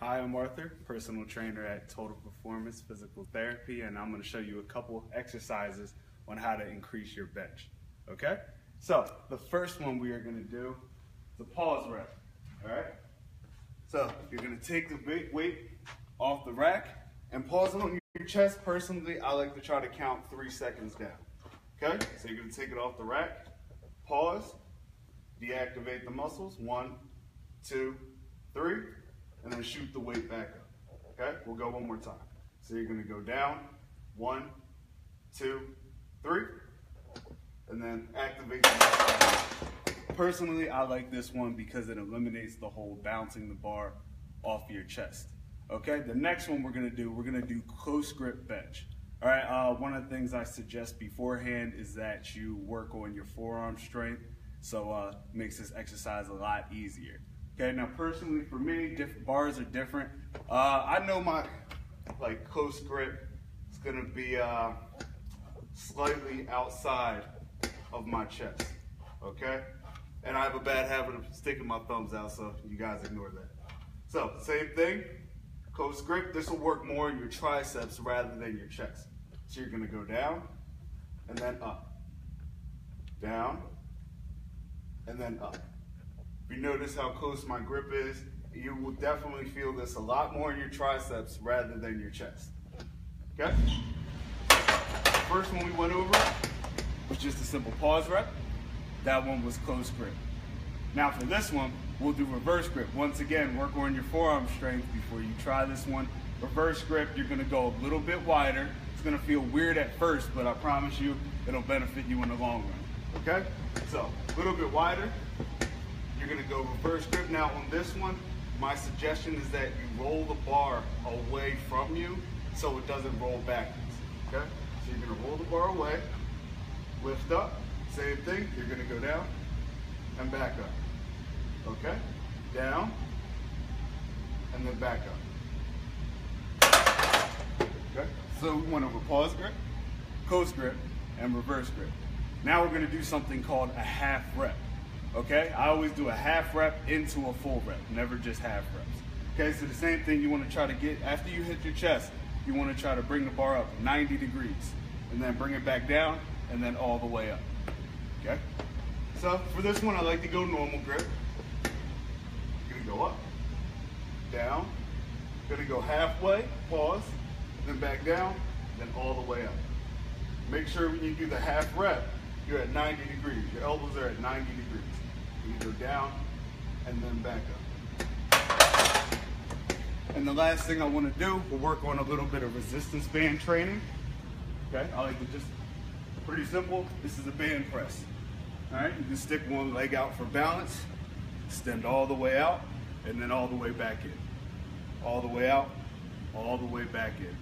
Hi, I'm Arthur, personal trainer at Total Performance Physical Therapy, and I'm going to show you a couple exercises on how to increase your bench. Okay? So, the first one we are going to do is a pause rep. All right? So, you're going to take the weight off the rack and pause it on your chest. Personally, I like to try to count three seconds down. Okay? So, you're going to take it off the rack, pause, deactivate the muscles. One, two, three, and then shoot the weight back up. Okay? We'll go one more time. So you're to go down. One, two, three, and then activate. Personally, I like this one because it eliminates the whole bouncing the bar off your chest. Okay, the next one we're gonna do, we're gonna do close grip bench. All right, uh, one of the things I suggest beforehand is that you work on your forearm strength so uh, makes this exercise a lot easier. Okay, now personally for me, different bars are different. Uh, I know my like close grip is gonna be uh, slightly outside of my chest, okay? And I have a bad habit of sticking my thumbs out, so you guys ignore that. So, same thing, close grip, this will work more in your triceps rather than your chest. So you're gonna go down, and then up. Down, and then up. You notice how close my grip is, you will definitely feel this a lot more in your triceps rather than your chest. Okay? First one we went over was just a simple pause rep. That one was close grip. Now for this one, we'll do reverse grip. Once again, work on your forearm strength before you try this one. Reverse grip, you're gonna go a little bit wider. It's gonna feel weird at first, but I promise you, it'll benefit you in the long run, okay? So, a little bit wider. Go reverse grip. Now on this one, my suggestion is that you roll the bar away from you so it doesn't roll backwards, okay? So you're gonna roll the bar away, lift up, same thing, you're gonna go down and back up, okay? Down, and then back up. Okay, so we went over pause grip, close grip, and reverse grip. Now we're gonna do something called a half rep. Okay, I always do a half rep into a full rep, never just half reps. Okay, so the same thing you wanna try to get, after you hit your chest, you wanna try to bring the bar up 90 degrees, and then bring it back down, and then all the way up. Okay? So for this one, I like to go normal grip. Gonna go up, down, gonna go halfway, pause, then back down, then all the way up. Make sure when you do the half rep, you're at 90 degrees. Your elbows are at 90 degrees. You go down and then back up. And the last thing I want to do, we'll work on a little bit of resistance band training. Okay, I like to just, pretty simple, this is a band press. All right, you can stick one leg out for balance, extend all the way out, and then all the way back in. All the way out, all the way back in.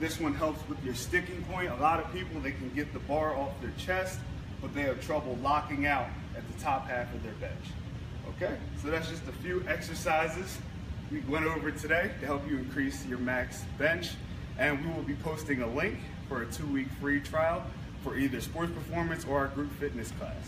This one helps with your sticking point. A lot of people, they can get the bar off their chest, but they have trouble locking out at the top half of their bench. Okay, so that's just a few exercises we went over today to help you increase your max bench. And we will be posting a link for a two week free trial for either sports performance or our group fitness class.